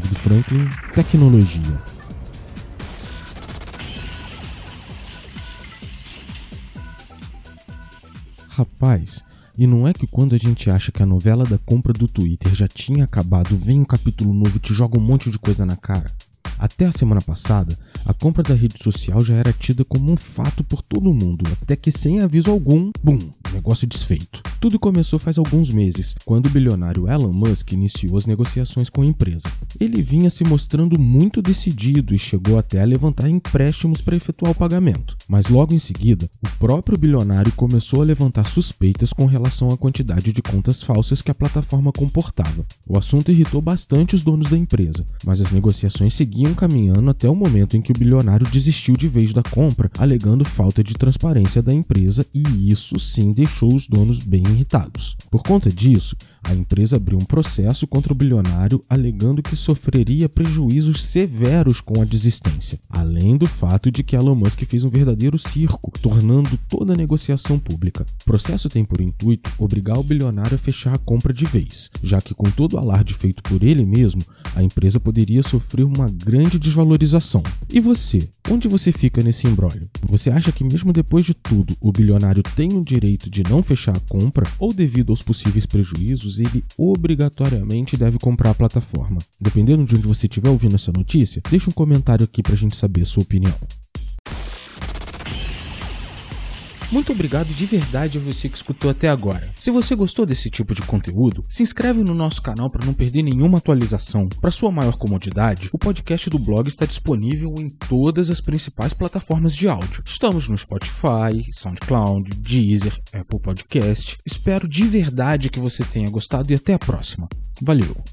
do Franklin, Tecnologia. Rapaz, e não é que quando a gente acha que a novela da compra do Twitter já tinha acabado, vem um capítulo novo e te joga um monte de coisa na cara? Até a semana passada, a compra da rede social já era tida como um fato por todo mundo, até que sem aviso algum, bum, negócio desfeito. Tudo começou faz alguns meses, quando o bilionário Elon Musk iniciou as negociações com a empresa. Ele vinha se mostrando muito decidido e chegou até a levantar empréstimos para efetuar o pagamento. Mas logo em seguida, o próprio bilionário começou a levantar suspeitas com relação à quantidade de contas falsas que a plataforma comportava. O assunto irritou bastante os donos da empresa, mas as negociações seguiam caminhando até o momento em que o bilionário desistiu de vez da compra, alegando falta de transparência da empresa, e isso sim deixou os donos bem irritados. Por conta disso, a empresa abriu um processo contra o bilionário alegando que sofreria prejuízos severos com a desistência, além do fato de que Elon Musk fez um verdadeiro circo, tornando toda a negociação pública. O processo tem por intuito obrigar o bilionário a fechar a compra de vez, já que com todo o alarde feito por ele mesmo, a empresa poderia sofrer uma grande desvalorização. E você? Onde você fica nesse embrólio? Você acha que mesmo depois de tudo, o bilionário tem o direito de não fechar a ou devido aos possíveis prejuízos ele obrigatoriamente deve comprar a plataforma. Dependendo de onde você estiver ouvindo essa notícia, deixa um comentário aqui para a gente saber a sua opinião. Muito obrigado de verdade a você que escutou até agora. Se você gostou desse tipo de conteúdo, se inscreve no nosso canal para não perder nenhuma atualização. Para sua maior comodidade, o podcast do blog está disponível em todas as principais plataformas de áudio. Estamos no Spotify, SoundCloud, Deezer, Apple Podcast. Espero de verdade que você tenha gostado e até a próxima. Valeu!